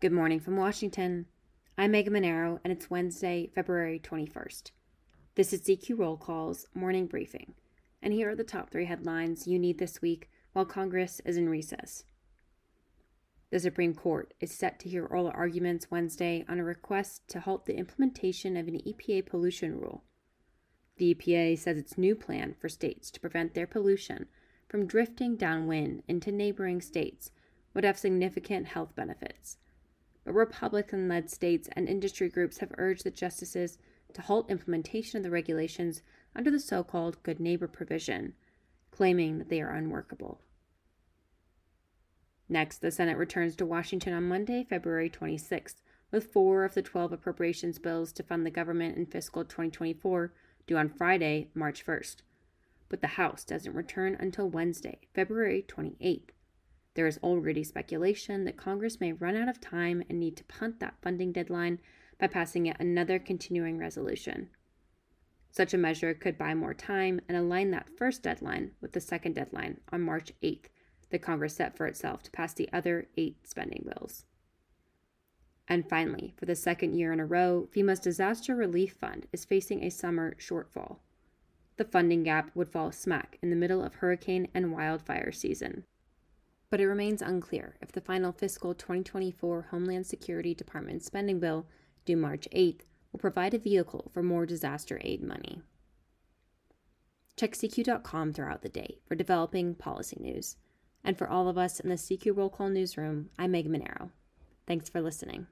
Good morning from Washington. I'm Megan Mineiro, and it's Wednesday, February 21st. This is CQ Roll Call's morning briefing, and here are the top three headlines you need this week while Congress is in recess. The Supreme Court is set to hear oral arguments Wednesday on a request to halt the implementation of an EPA pollution rule. The EPA says its new plan for states to prevent their pollution from drifting downwind into neighboring states would have significant health benefits but Republican led states and industry groups have urged the justices to halt implementation of the regulations under the so called Good Neighbor provision, claiming that they are unworkable. Next, the Senate returns to Washington on Monday, February 26th, with four of the 12 appropriations bills to fund the government in fiscal 2024 due on Friday, March 1st. But the House doesn't return until Wednesday, February 28th. There is already speculation that Congress may run out of time and need to punt that funding deadline by passing yet another continuing resolution. Such a measure could buy more time and align that first deadline with the second deadline on March 8th that Congress set for itself to pass the other eight spending bills. And finally, for the second year in a row, FEMA's Disaster Relief Fund is facing a summer shortfall. The funding gap would fall smack in the middle of hurricane and wildfire season but it remains unclear if the final fiscal 2024 Homeland Security Department spending bill, due March 8th, will provide a vehicle for more disaster aid money. Check CQ.com throughout the day for developing policy news. And for all of us in the CQ Roll Call newsroom, I'm Meg Mineiro. Thanks for listening.